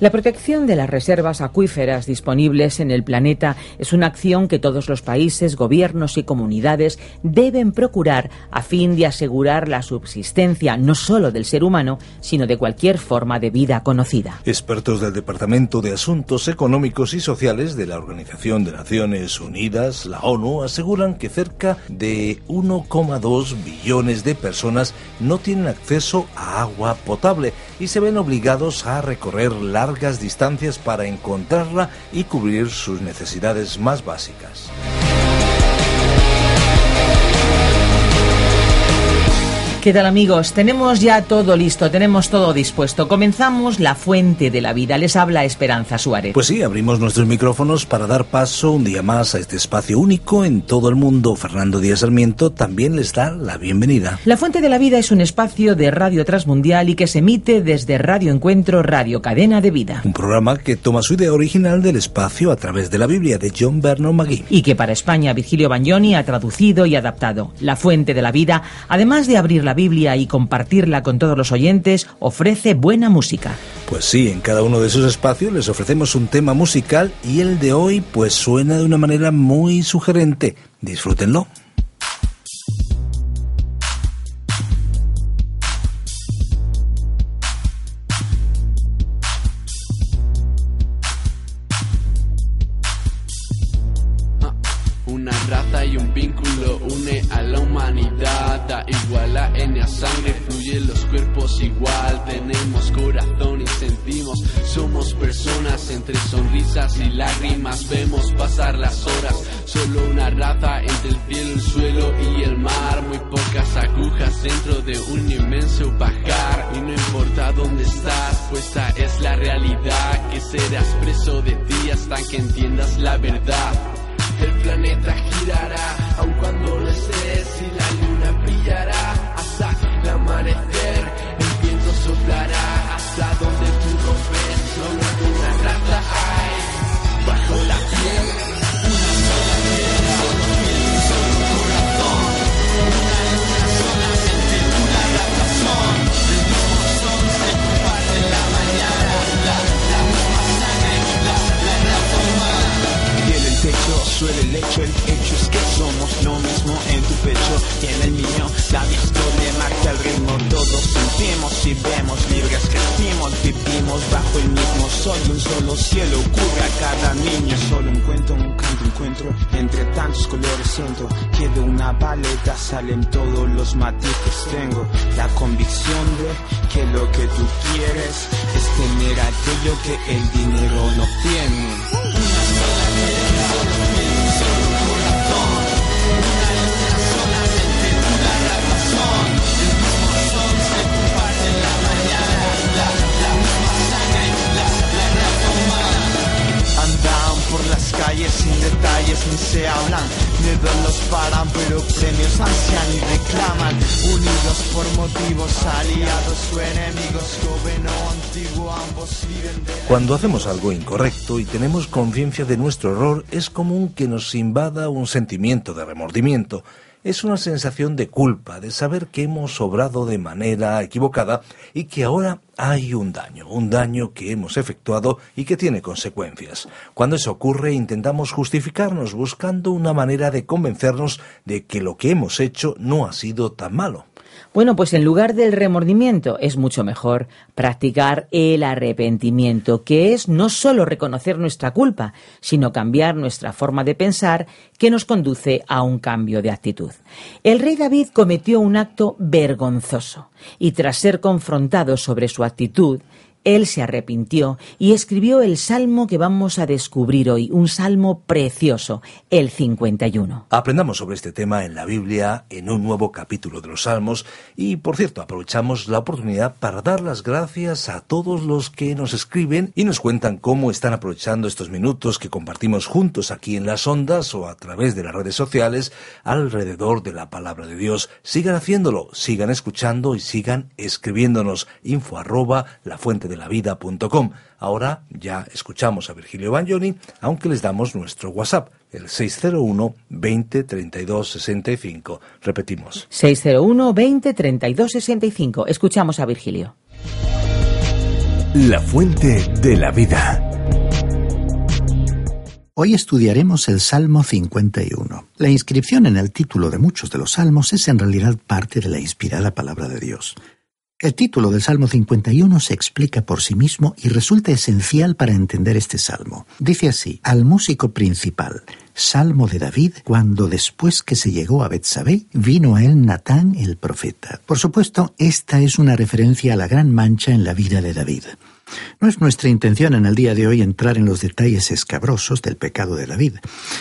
La protección de las reservas acuíferas disponibles en el planeta es una acción que todos los países, gobiernos y comunidades deben procurar a fin de asegurar la subsistencia no solo del ser humano, sino de cualquier forma de vida conocida. Expertos del Departamento de Asuntos Económicos y Sociales de la Organización de Naciones Unidas, la ONU, aseguran que cerca de 1,2 billones de personas no tienen acceso a agua potable y se ven obligados a recorrer largas distancias para encontrarla y cubrir sus necesidades más básicas. ¿Qué tal amigos? Tenemos ya todo listo, tenemos todo dispuesto. Comenzamos la fuente de la vida. Les habla Esperanza Suárez. Pues sí, abrimos nuestros micrófonos para dar paso un día más a este espacio único en todo el mundo. Fernando Díaz Sarmiento también les da la bienvenida. La fuente de la vida es un espacio de radio transmundial y que se emite desde Radio Encuentro, Radio Cadena de Vida. Un programa que toma su idea original del espacio a través de la Biblia de John Bernard Magui. Y que para España Virgilio Bagnoni ha traducido y adaptado. La fuente de la vida, además de abrir la Biblia y compartirla con todos los oyentes, ofrece buena música. Pues sí, en cada uno de esos espacios les ofrecemos un tema musical y el de hoy pues suena de una manera muy sugerente. Disfrútenlo. Los matices. Tengo la convicción de que lo que tú quieres es tener aquello que el dinero no tiene. Cuando hacemos algo incorrecto y tenemos conciencia de nuestro error, es común que nos invada un sentimiento de remordimiento. Es una sensación de culpa, de saber que hemos obrado de manera equivocada y que ahora hay un daño, un daño que hemos efectuado y que tiene consecuencias. Cuando eso ocurre intentamos justificarnos buscando una manera de convencernos de que lo que hemos hecho no ha sido tan malo. Bueno, pues en lugar del remordimiento es mucho mejor practicar el arrepentimiento, que es no solo reconocer nuestra culpa, sino cambiar nuestra forma de pensar que nos conduce a un cambio de actitud. El rey David cometió un acto vergonzoso y tras ser confrontado sobre su actitud, Él se arrepintió y escribió el salmo que vamos a descubrir hoy, un salmo precioso, el 51. Aprendamos sobre este tema en la Biblia, en un nuevo capítulo de los salmos y, por cierto, aprovechamos la oportunidad para dar las gracias a todos los que nos escriben y nos cuentan cómo están aprovechando estos minutos que compartimos juntos aquí en las ondas o a través de las redes sociales alrededor de la palabra de Dios. Sigan haciéndolo, sigan escuchando y sigan escribiéndonos info arroba la fuente de Ahora ya escuchamos a Virgilio Bagnoni, aunque les damos nuestro WhatsApp, el 601 20 32 65. Repetimos. 601 20 32 65. Escuchamos a Virgilio. La fuente de la vida. Hoy estudiaremos el Salmo 51. La inscripción en el título de muchos de los salmos es en realidad parte de la inspirada palabra de Dios. El título del Salmo 51 se explica por sí mismo y resulta esencial para entender este salmo. Dice así: Al músico principal, Salmo de David, cuando después que se llegó a Betsabé, vino a él Natán el profeta. Por supuesto, esta es una referencia a la gran mancha en la vida de David. No es nuestra intención en el día de hoy entrar en los detalles escabrosos del pecado de David.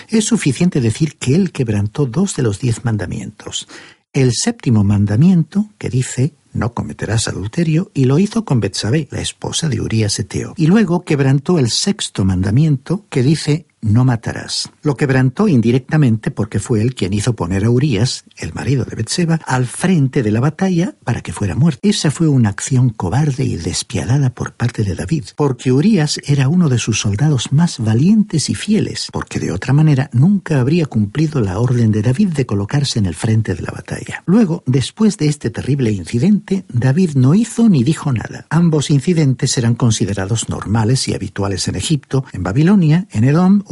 Es suficiente decir que él quebrantó dos de los diez mandamientos. El séptimo mandamiento, que dice no cometerás adulterio, y lo hizo con Betsabé, la esposa de Urías Eteo. Y luego quebrantó el sexto mandamiento, que dice no matarás. Lo quebrantó indirectamente porque fue él quien hizo poner a Urias, el marido de Betseba, al frente de la batalla para que fuera muerto. Esa fue una acción cobarde y despiadada por parte de David, porque Urias era uno de sus soldados más valientes y fieles, porque de otra manera nunca habría cumplido la orden de David de colocarse en el frente de la batalla. Luego, después de este terrible incidente, David no hizo ni dijo nada. Ambos incidentes eran considerados normales y habituales en Egipto, en Babilonia, en Edom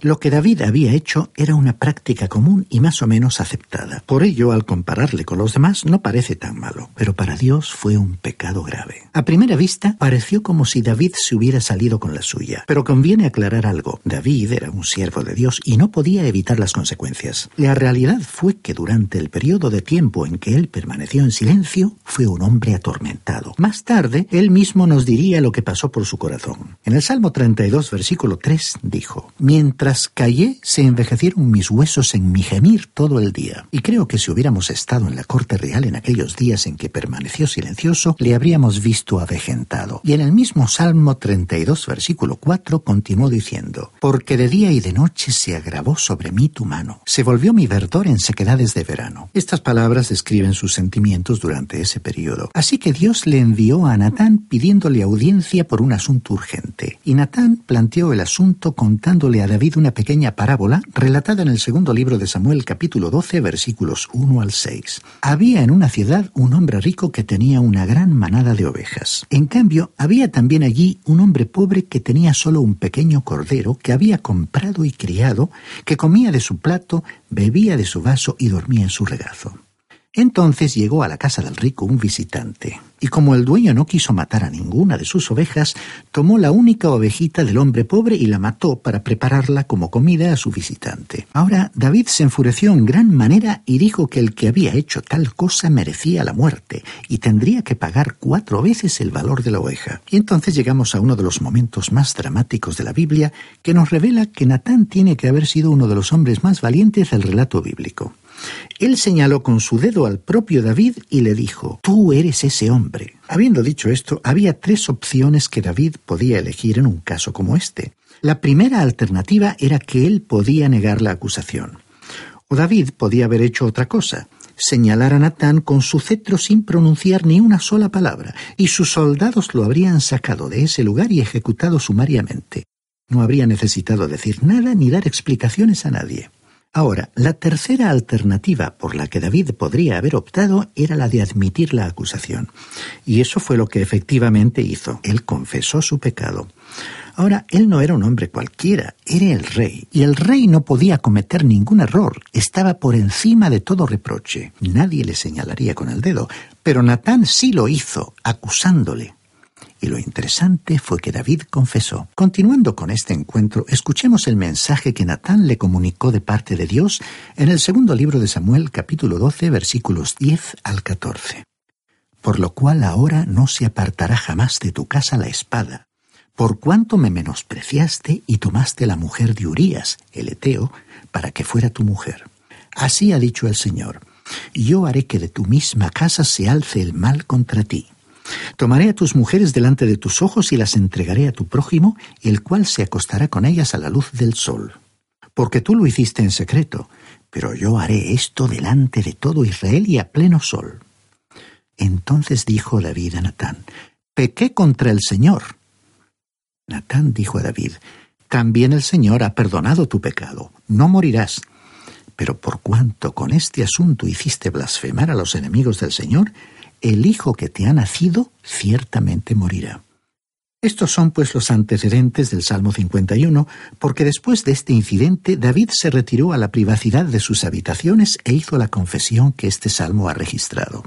Lo que David había hecho era una práctica común y más o menos aceptada. Por ello, al compararle con los demás, no parece tan malo, pero para Dios fue un pecado grave. A primera vista, pareció como si David se hubiera salido con la suya, pero conviene aclarar algo. David era un siervo de Dios y no podía evitar las consecuencias. La realidad fue que durante el periodo de tiempo en que él permaneció en silencio, fue un hombre atormentado. Más tarde, él mismo nos diría lo que pasó por su corazón. En el Salmo 32, versículo 3, dijo, Mientras callé, se envejecieron mis huesos en mi gemir todo el día. Y creo que si hubiéramos estado en la corte real en aquellos días en que permaneció silencioso, le habríamos visto avejentado. Y en el mismo Salmo 32, versículo 4, continuó diciendo, Porque de día y de noche se agravó sobre mí tu mano, se volvió mi verdor en sequedades de verano. Estas palabras describen sus sentimientos durante ese periodo. Así que Dios le envió a Natán pidiéndole audiencia por un asunto urgente. Y Natán planteó el asunto a David una pequeña parábola relatada en el segundo libro de Samuel capítulo 12 versículos 1 al 6. Había en una ciudad un hombre rico que tenía una gran manada de ovejas. En cambio, había también allí un hombre pobre que tenía solo un pequeño cordero que había comprado y criado, que comía de su plato, bebía de su vaso y dormía en su regazo. Entonces llegó a la casa del rico un visitante, y como el dueño no quiso matar a ninguna de sus ovejas, tomó la única ovejita del hombre pobre y la mató para prepararla como comida a su visitante. Ahora David se enfureció en gran manera y dijo que el que había hecho tal cosa merecía la muerte y tendría que pagar cuatro veces el valor de la oveja. Y entonces llegamos a uno de los momentos más dramáticos de la Biblia que nos revela que Natán tiene que haber sido uno de los hombres más valientes del relato bíblico. Él señaló con su dedo al propio David y le dijo, Tú eres ese hombre. Habiendo dicho esto, había tres opciones que David podía elegir en un caso como este. La primera alternativa era que él podía negar la acusación. O David podía haber hecho otra cosa, señalar a Natán con su cetro sin pronunciar ni una sola palabra, y sus soldados lo habrían sacado de ese lugar y ejecutado sumariamente. No habría necesitado decir nada ni dar explicaciones a nadie. Ahora, la tercera alternativa por la que David podría haber optado era la de admitir la acusación. Y eso fue lo que efectivamente hizo. Él confesó su pecado. Ahora, él no era un hombre cualquiera, era el rey, y el rey no podía cometer ningún error, estaba por encima de todo reproche. Nadie le señalaría con el dedo, pero Natán sí lo hizo, acusándole. Y lo interesante fue que David confesó. Continuando con este encuentro, escuchemos el mensaje que Natán le comunicó de parte de Dios en el segundo libro de Samuel capítulo 12 versículos 10 al 14. por lo cual ahora no se apartará jamás de tu casa la espada, por cuanto me menospreciaste y tomaste la mujer de Urías, el Eteo, para que fuera tu mujer. Así ha dicho el Señor, yo haré que de tu misma casa se alce el mal contra ti. Tomaré a tus mujeres delante de tus ojos y las entregaré a tu prójimo, el cual se acostará con ellas a la luz del sol. Porque tú lo hiciste en secreto, pero yo haré esto delante de todo Israel y a pleno sol. Entonces dijo David a Natán, Pequé contra el Señor. Natán dijo a David, También el Señor ha perdonado tu pecado, no morirás. Pero por cuanto con este asunto hiciste blasfemar a los enemigos del Señor, el hijo que te ha nacido ciertamente morirá. Estos son pues los antecedentes del Salmo 51, porque después de este incidente David se retiró a la privacidad de sus habitaciones e hizo la confesión que este salmo ha registrado.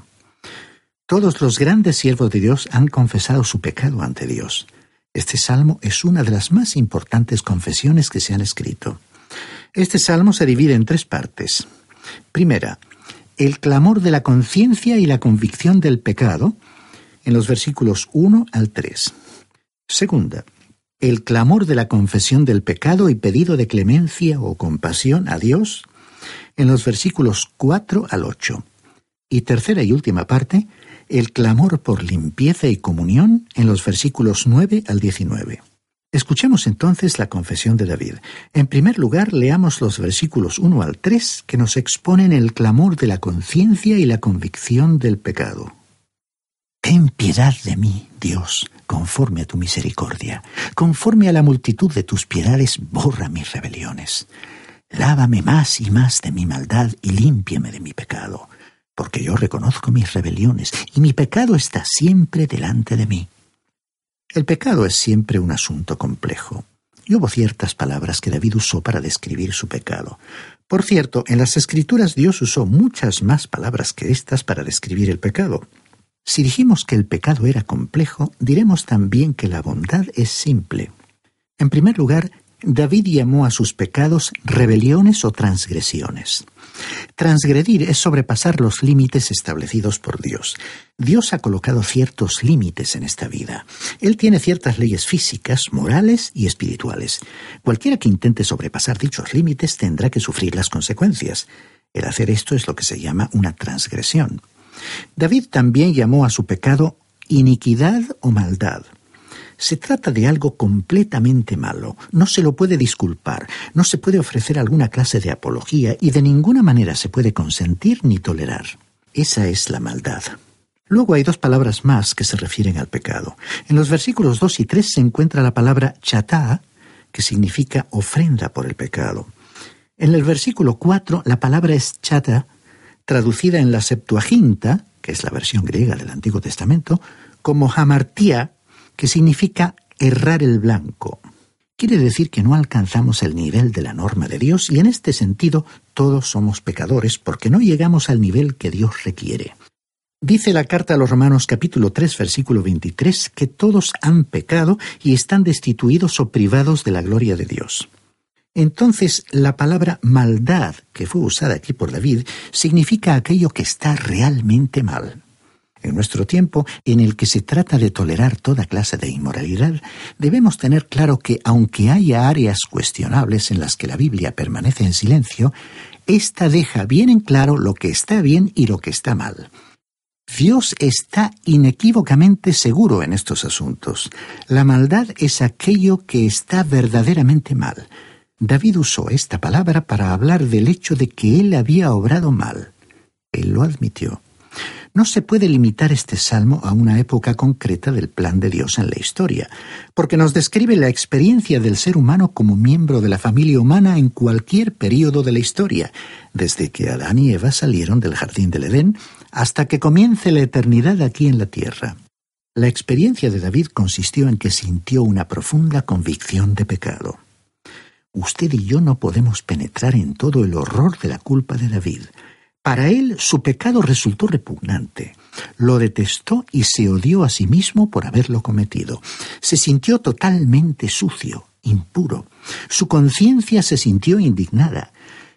Todos los grandes siervos de Dios han confesado su pecado ante Dios. Este salmo es una de las más importantes confesiones que se han escrito. Este salmo se divide en tres partes. Primera, el clamor de la conciencia y la convicción del pecado, en los versículos 1 al 3. Segunda, el clamor de la confesión del pecado y pedido de clemencia o compasión a Dios, en los versículos 4 al 8. Y tercera y última parte, el clamor por limpieza y comunión, en los versículos 9 al 19. Escuchemos entonces la confesión de David. En primer lugar, leamos los versículos 1 al 3 que nos exponen el clamor de la conciencia y la convicción del pecado. Ten piedad de mí, Dios, conforme a tu misericordia. Conforme a la multitud de tus piedades, borra mis rebeliones. Lávame más y más de mi maldad y límpiame de mi pecado, porque yo reconozco mis rebeliones y mi pecado está siempre delante de mí. El pecado es siempre un asunto complejo. Y hubo ciertas palabras que David usó para describir su pecado. Por cierto, en las Escrituras Dios usó muchas más palabras que estas para describir el pecado. Si dijimos que el pecado era complejo, diremos también que la bondad es simple. En primer lugar, David llamó a sus pecados rebeliones o transgresiones. Transgredir es sobrepasar los límites establecidos por Dios. Dios ha colocado ciertos límites en esta vida. Él tiene ciertas leyes físicas, morales y espirituales. Cualquiera que intente sobrepasar dichos límites tendrá que sufrir las consecuencias. El hacer esto es lo que se llama una transgresión. David también llamó a su pecado iniquidad o maldad. Se trata de algo completamente malo. No se lo puede disculpar, no se puede ofrecer alguna clase de apología y de ninguna manera se puede consentir ni tolerar. Esa es la maldad. Luego hay dos palabras más que se refieren al pecado. En los versículos 2 y 3 se encuentra la palabra chatá, que significa ofrenda por el pecado. En el versículo 4 la palabra es chata, traducida en la Septuaginta, que es la versión griega del Antiguo Testamento, como hamartía, que significa errar el blanco. Quiere decir que no alcanzamos el nivel de la norma de Dios y en este sentido todos somos pecadores porque no llegamos al nivel que Dios requiere. Dice la carta a los Romanos capítulo 3 versículo 23 que todos han pecado y están destituidos o privados de la gloria de Dios. Entonces la palabra maldad que fue usada aquí por David significa aquello que está realmente mal. En nuestro tiempo, en el que se trata de tolerar toda clase de inmoralidad, debemos tener claro que, aunque haya áreas cuestionables en las que la Biblia permanece en silencio, ésta deja bien en claro lo que está bien y lo que está mal. Dios está inequívocamente seguro en estos asuntos. La maldad es aquello que está verdaderamente mal. David usó esta palabra para hablar del hecho de que él había obrado mal. Él lo admitió. No se puede limitar este salmo a una época concreta del plan de Dios en la historia, porque nos describe la experiencia del ser humano como miembro de la familia humana en cualquier período de la historia, desde que Adán y Eva salieron del jardín del Edén hasta que comience la eternidad aquí en la tierra. La experiencia de David consistió en que sintió una profunda convicción de pecado. Usted y yo no podemos penetrar en todo el horror de la culpa de David, para él su pecado resultó repugnante. Lo detestó y se odió a sí mismo por haberlo cometido. Se sintió totalmente sucio, impuro. Su conciencia se sintió indignada.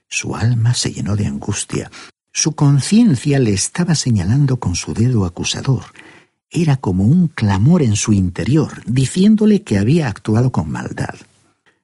Su alma se llenó de angustia. Su conciencia le estaba señalando con su dedo acusador. Era como un clamor en su interior, diciéndole que había actuado con maldad.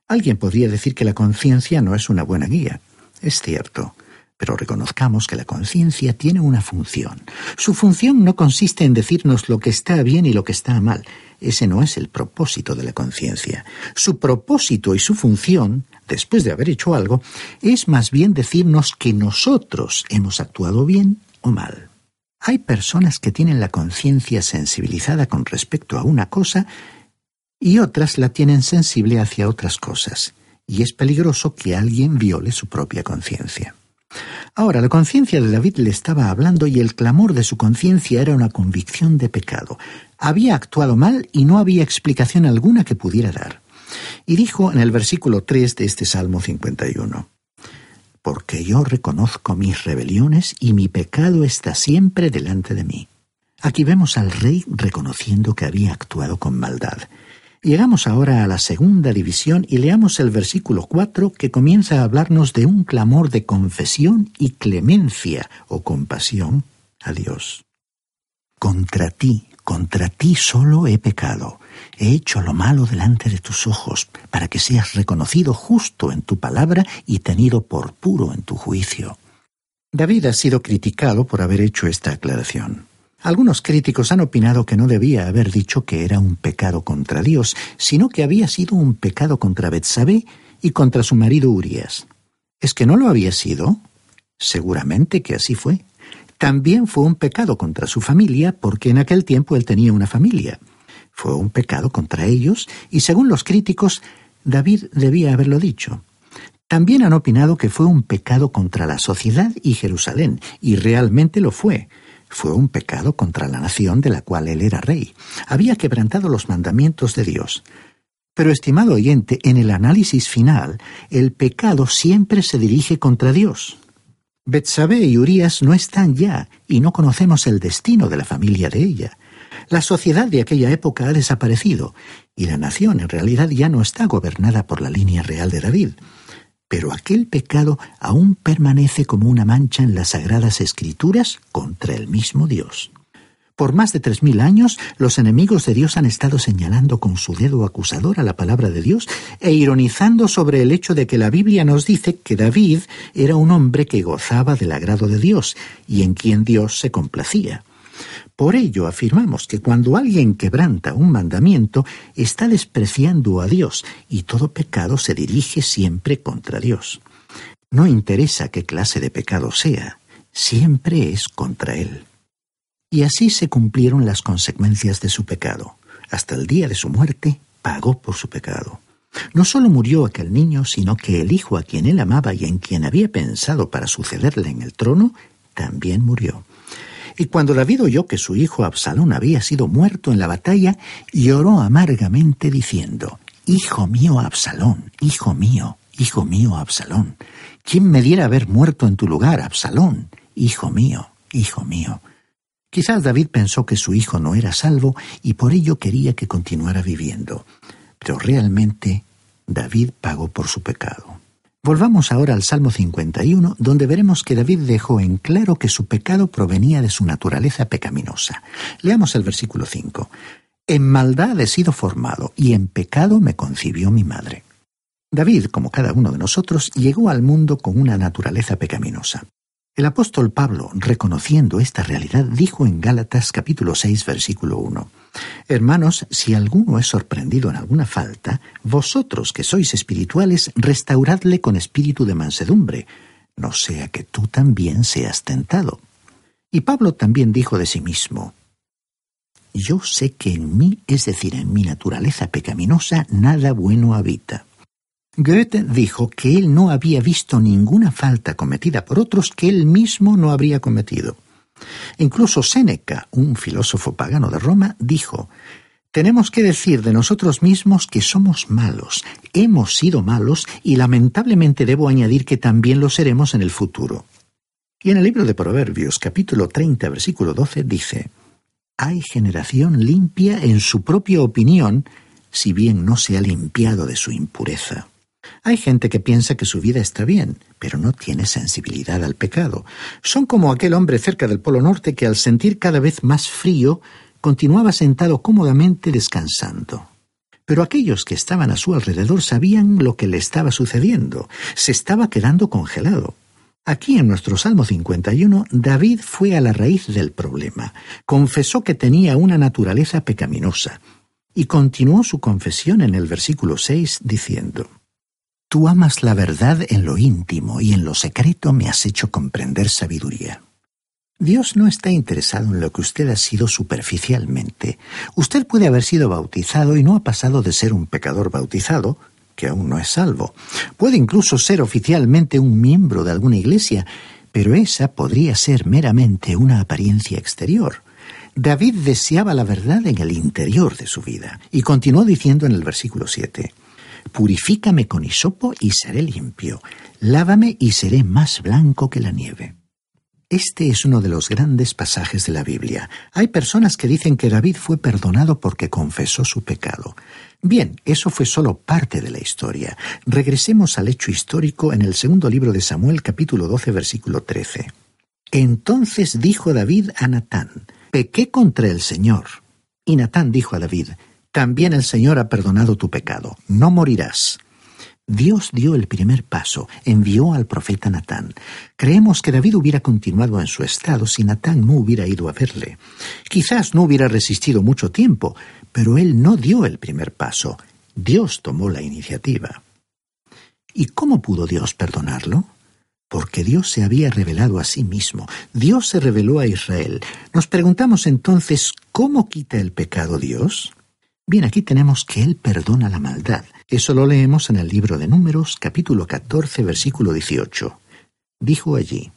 Alguien podría decir que la conciencia no es una buena guía. Es cierto, pero reconozcamos que la conciencia tiene una función. Su función no consiste en decirnos lo que está bien y lo que está mal. Ese no es el propósito de la conciencia. Su propósito y su función, después de haber hecho algo, es más bien decirnos que nosotros hemos actuado bien o mal. Hay personas que tienen la conciencia sensibilizada con respecto a una cosa y otras la tienen sensible hacia otras cosas, y es peligroso que alguien viole su propia conciencia. Ahora, la conciencia de David le estaba hablando y el clamor de su conciencia era una convicción de pecado. Había actuado mal y no había explicación alguna que pudiera dar. Y dijo en el versículo 3 de este Salmo 51, Porque yo reconozco mis rebeliones y mi pecado está siempre delante de mí. Aquí vemos al rey reconociendo que había actuado con maldad. Llegamos ahora a la segunda división y leamos el versículo 4 que comienza a hablarnos de un clamor de confesión y clemencia o compasión a Dios. Contra ti, contra ti solo he pecado. He hecho lo malo delante de tus ojos, para que seas reconocido justo en tu palabra y tenido por puro en tu juicio. David ha sido criticado por haber hecho esta aclaración. Algunos críticos han opinado que no debía haber dicho que era un pecado contra Dios, sino que había sido un pecado contra Betsabé y contra su marido Urias. ¿Es que no lo había sido? Seguramente que así fue. También fue un pecado contra su familia, porque en aquel tiempo él tenía una familia. Fue un pecado contra ellos, y según los críticos, David debía haberlo dicho. También han opinado que fue un pecado contra la sociedad y Jerusalén, y realmente lo fue fue un pecado contra la nación de la cual él era rey. Había quebrantado los mandamientos de Dios. Pero, estimado oyente, en el análisis final, el pecado siempre se dirige contra Dios. Betsabé y Urias no están ya, y no conocemos el destino de la familia de ella. La sociedad de aquella época ha desaparecido, y la nación en realidad ya no está gobernada por la línea real de David pero aquel pecado aún permanece como una mancha en las sagradas escrituras contra el mismo Dios. Por más de tres mil años, los enemigos de Dios han estado señalando con su dedo acusador a la palabra de Dios e ironizando sobre el hecho de que la Biblia nos dice que David era un hombre que gozaba del agrado de Dios y en quien Dios se complacía. Por ello afirmamos que cuando alguien quebranta un mandamiento, está despreciando a Dios y todo pecado se dirige siempre contra Dios. No interesa qué clase de pecado sea, siempre es contra Él. Y así se cumplieron las consecuencias de su pecado. Hasta el día de su muerte pagó por su pecado. No solo murió aquel niño, sino que el hijo a quien él amaba y en quien había pensado para sucederle en el trono, también murió. Y cuando David oyó que su hijo Absalón había sido muerto en la batalla, lloró amargamente diciendo, Hijo mío Absalón, hijo mío, hijo mío Absalón, ¿quién me diera haber muerto en tu lugar, Absalón? Hijo mío, hijo mío. Quizás David pensó que su hijo no era salvo y por ello quería que continuara viviendo. Pero realmente David pagó por su pecado. Volvamos ahora al Salmo 51, donde veremos que David dejó en claro que su pecado provenía de su naturaleza pecaminosa. Leamos el versículo 5. En maldad he sido formado, y en pecado me concibió mi madre. David, como cada uno de nosotros, llegó al mundo con una naturaleza pecaminosa. El apóstol Pablo, reconociendo esta realidad, dijo en Gálatas capítulo 6, versículo 1, Hermanos, si alguno es sorprendido en alguna falta, vosotros que sois espirituales, restauradle con espíritu de mansedumbre, no sea que tú también seas tentado. Y Pablo también dijo de sí mismo, Yo sé que en mí, es decir, en mi naturaleza pecaminosa, nada bueno habita. Goethe dijo que él no había visto ninguna falta cometida por otros que él mismo no habría cometido. Incluso Séneca, un filósofo pagano de Roma, dijo tenemos que decir de nosotros mismos que somos malos, hemos sido malos y lamentablemente debo añadir que también lo seremos en el futuro. Y en el libro de Proverbios capítulo 30 versículo 12 dice, Hay generación limpia en su propia opinión, si bien no se ha limpiado de su impureza. Hay gente que piensa que su vida está bien, pero no tiene sensibilidad al pecado. Son como aquel hombre cerca del Polo Norte que al sentir cada vez más frío, continuaba sentado cómodamente descansando. Pero aquellos que estaban a su alrededor sabían lo que le estaba sucediendo. Se estaba quedando congelado. Aquí en nuestro Salmo 51, David fue a la raíz del problema. Confesó que tenía una naturaleza pecaminosa. Y continuó su confesión en el versículo 6 diciendo, Tú amas la verdad en lo íntimo y en lo secreto me has hecho comprender sabiduría. Dios no está interesado en lo que usted ha sido superficialmente. Usted puede haber sido bautizado y no ha pasado de ser un pecador bautizado, que aún no es salvo. Puede incluso ser oficialmente un miembro de alguna iglesia, pero esa podría ser meramente una apariencia exterior. David deseaba la verdad en el interior de su vida, y continuó diciendo en el versículo 7, Purifícame con hisopo y seré limpio, lávame y seré más blanco que la nieve. Este es uno de los grandes pasajes de la Biblia. Hay personas que dicen que David fue perdonado porque confesó su pecado. Bien, eso fue solo parte de la historia. Regresemos al hecho histórico en el segundo libro de Samuel capítulo 12 versículo 13. Entonces dijo David a Natán, pequé contra el Señor. Y Natán dijo a David, también el Señor ha perdonado tu pecado, no morirás. Dios dio el primer paso, envió al profeta Natán. Creemos que David hubiera continuado en su estado si Natán no hubiera ido a verle. Quizás no hubiera resistido mucho tiempo, pero él no dio el primer paso. Dios tomó la iniciativa. ¿Y cómo pudo Dios perdonarlo? Porque Dios se había revelado a sí mismo. Dios se reveló a Israel. Nos preguntamos entonces, ¿cómo quita el pecado Dios? Bien, aquí tenemos que Él perdona la maldad. Eso lo leemos en el libro de Números, capítulo 14, versículo 18. Dijo allí,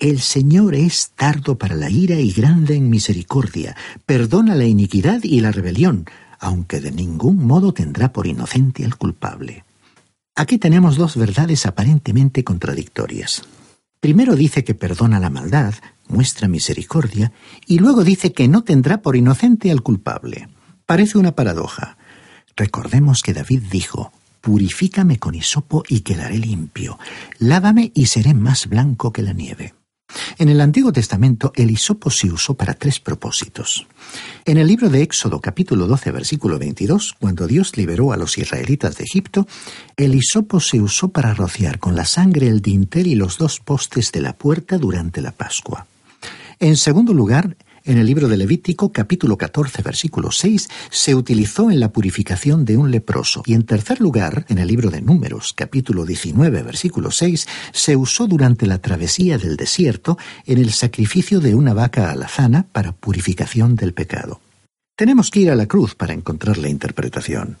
El Señor es tardo para la ira y grande en misericordia, perdona la iniquidad y la rebelión, aunque de ningún modo tendrá por inocente al culpable. Aquí tenemos dos verdades aparentemente contradictorias. Primero dice que perdona la maldad, muestra misericordia, y luego dice que no tendrá por inocente al culpable. Parece una paradoja. Recordemos que David dijo, Purifícame con hisopo y quedaré limpio, lávame y seré más blanco que la nieve. En el Antiguo Testamento el hisopo se usó para tres propósitos. En el libro de Éxodo capítulo 12 versículo 22, cuando Dios liberó a los israelitas de Egipto, el hisopo se usó para rociar con la sangre el dintel y los dos postes de la puerta durante la Pascua. En segundo lugar, en el libro de Levítico capítulo 14 versículo 6 se utilizó en la purificación de un leproso y en tercer lugar en el libro de Números capítulo 19 versículo 6 se usó durante la travesía del desierto en el sacrificio de una vaca alazana para purificación del pecado. Tenemos que ir a la cruz para encontrar la interpretación.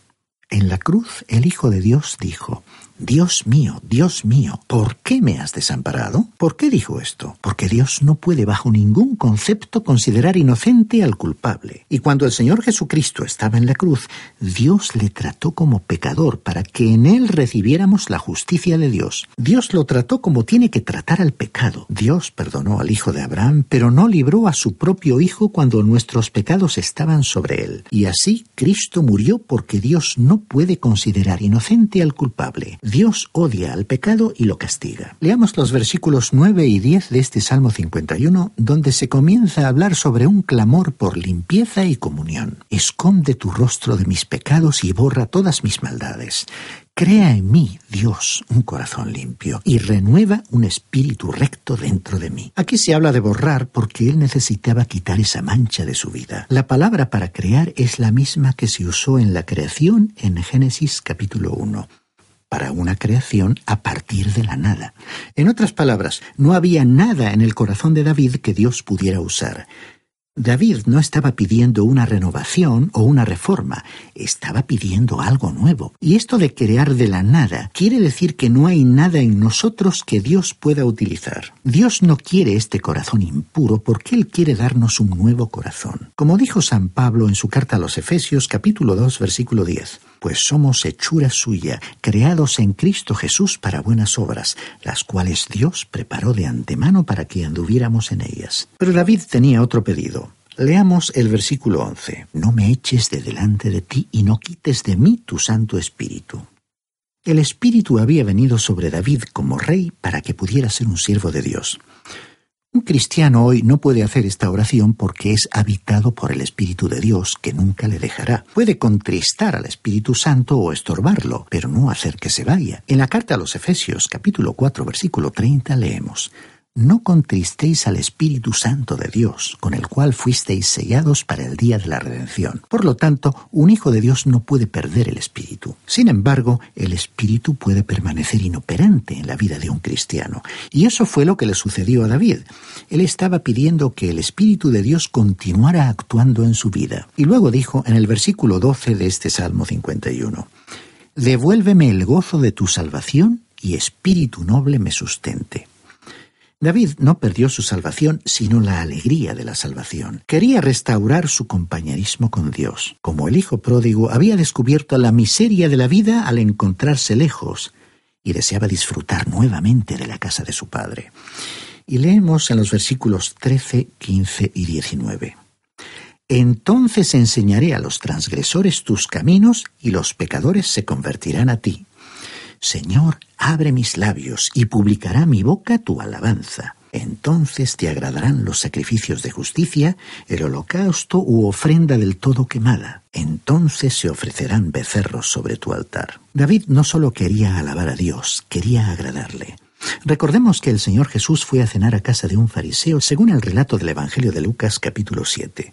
En la cruz el Hijo de Dios dijo, Dios mío, Dios mío, ¿por qué me has desamparado? ¿Por qué dijo esto? Porque Dios no puede bajo ningún concepto considerar inocente al culpable. Y cuando el Señor Jesucristo estaba en la cruz, Dios le trató como pecador para que en él recibiéramos la justicia de Dios. Dios lo trató como tiene que tratar al pecado. Dios perdonó al hijo de Abraham, pero no libró a su propio hijo cuando nuestros pecados estaban sobre él. Y así Cristo murió porque Dios no puede considerar inocente al culpable. Dios odia al pecado y lo castiga. Leamos los versículos 9 y 10 de este Salmo 51, donde se comienza a hablar sobre un clamor por limpieza y comunión. Esconde tu rostro de mis pecados y borra todas mis maldades. Crea en mí, Dios, un corazón limpio y renueva un espíritu recto dentro de mí. Aquí se habla de borrar porque él necesitaba quitar esa mancha de su vida. La palabra para crear es la misma que se usó en la creación en Génesis capítulo 1 para una creación a partir de la nada. En otras palabras, no había nada en el corazón de David que Dios pudiera usar. David no estaba pidiendo una renovación o una reforma, estaba pidiendo algo nuevo. Y esto de crear de la nada quiere decir que no hay nada en nosotros que Dios pueda utilizar. Dios no quiere este corazón impuro porque Él quiere darnos un nuevo corazón. Como dijo San Pablo en su carta a los Efesios capítulo 2 versículo 10, pues somos hechura suya, creados en Cristo Jesús para buenas obras, las cuales Dios preparó de antemano para que anduviéramos en ellas. Pero David tenía otro pedido. Leamos el versículo 11. No me eches de delante de ti y no quites de mí tu Santo Espíritu. El Espíritu había venido sobre David como rey para que pudiera ser un siervo de Dios. Un cristiano hoy no puede hacer esta oración porque es habitado por el Espíritu de Dios que nunca le dejará. Puede contristar al Espíritu Santo o estorbarlo, pero no hacer que se vaya. En la carta a los Efesios capítulo 4 versículo 30 leemos no contristéis al Espíritu Santo de Dios, con el cual fuisteis sellados para el día de la redención. Por lo tanto, un hijo de Dios no puede perder el Espíritu. Sin embargo, el Espíritu puede permanecer inoperante en la vida de un cristiano. Y eso fue lo que le sucedió a David. Él estaba pidiendo que el Espíritu de Dios continuara actuando en su vida. Y luego dijo en el versículo 12 de este Salmo 51, Devuélveme el gozo de tu salvación y espíritu noble me sustente. David no perdió su salvación, sino la alegría de la salvación. Quería restaurar su compañerismo con Dios. Como el hijo pródigo, había descubierto la miseria de la vida al encontrarse lejos y deseaba disfrutar nuevamente de la casa de su padre. Y leemos en los versículos 13, 15 y 19. Entonces enseñaré a los transgresores tus caminos y los pecadores se convertirán a ti. Señor, abre mis labios y publicará mi boca tu alabanza. Entonces te agradarán los sacrificios de justicia, el holocausto u ofrenda del todo quemada. Entonces se ofrecerán becerros sobre tu altar. David no solo quería alabar a Dios, quería agradarle. Recordemos que el Señor Jesús fue a cenar a casa de un fariseo, según el relato del Evangelio de Lucas capítulo 7.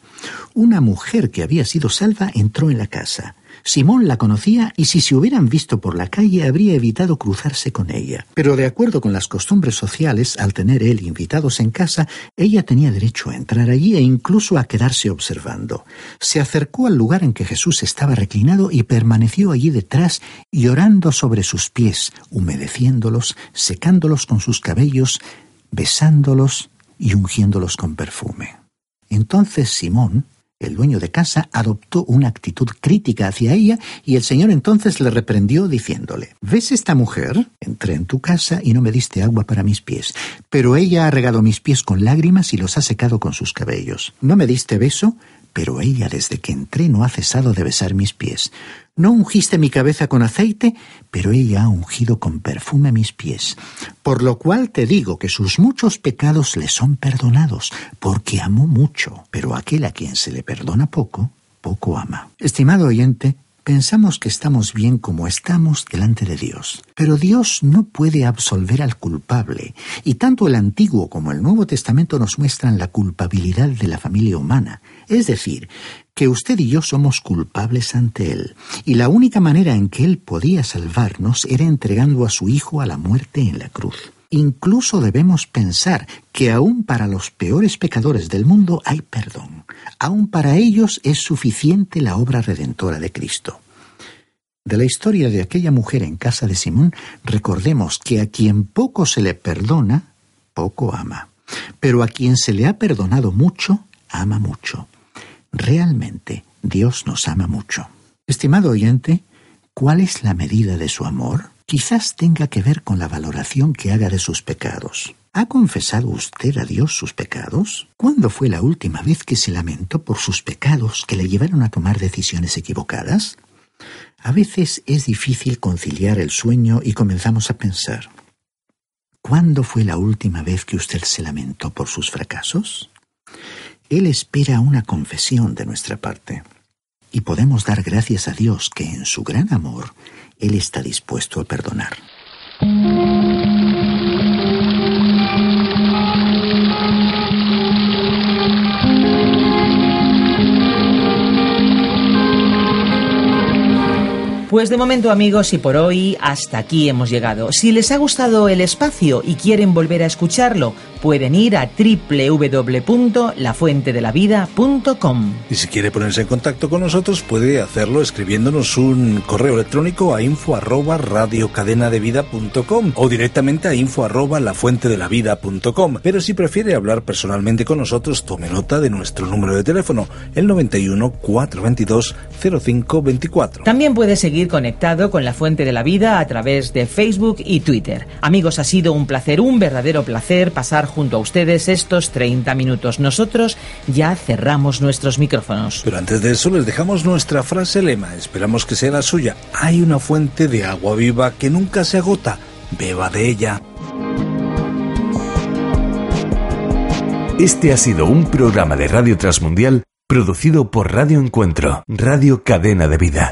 Una mujer que había sido salva entró en la casa. Simón la conocía y si se hubieran visto por la calle habría evitado cruzarse con ella. Pero de acuerdo con las costumbres sociales, al tener él invitados en casa, ella tenía derecho a entrar allí e incluso a quedarse observando. Se acercó al lugar en que Jesús estaba reclinado y permaneció allí detrás, llorando sobre sus pies, humedeciéndolos, secándolos con sus cabellos, besándolos y ungiéndolos con perfume. Entonces Simón, el dueño de casa adoptó una actitud crítica hacia ella y el señor entonces le reprendió diciéndole, ¿ves esta mujer? Entré en tu casa y no me diste agua para mis pies, pero ella ha regado mis pies con lágrimas y los ha secado con sus cabellos. ¿No me diste beso? Pero ella desde que entré no ha cesado de besar mis pies. No ungiste mi cabeza con aceite, pero ella ha ungido con perfume mis pies. Por lo cual te digo que sus muchos pecados le son perdonados, porque amó mucho, pero aquel a quien se le perdona poco, poco ama. Estimado oyente, Pensamos que estamos bien como estamos delante de Dios, pero Dios no puede absolver al culpable, y tanto el Antiguo como el Nuevo Testamento nos muestran la culpabilidad de la familia humana, es decir, que usted y yo somos culpables ante Él, y la única manera en que Él podía salvarnos era entregando a su Hijo a la muerte en la cruz. Incluso debemos pensar que aún para los peores pecadores del mundo hay perdón. Aún para ellos es suficiente la obra redentora de Cristo. De la historia de aquella mujer en casa de Simón, recordemos que a quien poco se le perdona, poco ama. Pero a quien se le ha perdonado mucho, ama mucho. Realmente, Dios nos ama mucho. Estimado oyente, ¿cuál es la medida de su amor? Quizás tenga que ver con la valoración que haga de sus pecados. ¿Ha confesado usted a Dios sus pecados? ¿Cuándo fue la última vez que se lamentó por sus pecados que le llevaron a tomar decisiones equivocadas? A veces es difícil conciliar el sueño y comenzamos a pensar, ¿cuándo fue la última vez que usted se lamentó por sus fracasos? Él espera una confesión de nuestra parte. Y podemos dar gracias a Dios que en su gran amor él está dispuesto a perdonar. Pues de momento amigos y por hoy hasta aquí hemos llegado. Si les ha gustado el espacio y quieren volver a escucharlo, pueden ir a www.lafuentedelavida.com. Y si quiere ponerse en contacto con nosotros, puede hacerlo escribiéndonos un correo electrónico a info arroba radiocadenadevida.com o directamente a info arroba lafuentedelavida.com. Pero si prefiere hablar personalmente con nosotros, tome nota de nuestro número de teléfono, el 91 422 0524. También puede seguir conectado con la fuente de la vida a través de Facebook y Twitter. Amigos, ha sido un placer, un verdadero placer pasar junto a ustedes estos 30 minutos. Nosotros ya cerramos nuestros micrófonos. Pero antes de eso les dejamos nuestra frase lema. Esperamos que sea la suya. Hay una fuente de agua viva que nunca se agota. Beba de ella. Este ha sido un programa de Radio Transmundial producido por Radio Encuentro, Radio Cadena de Vida.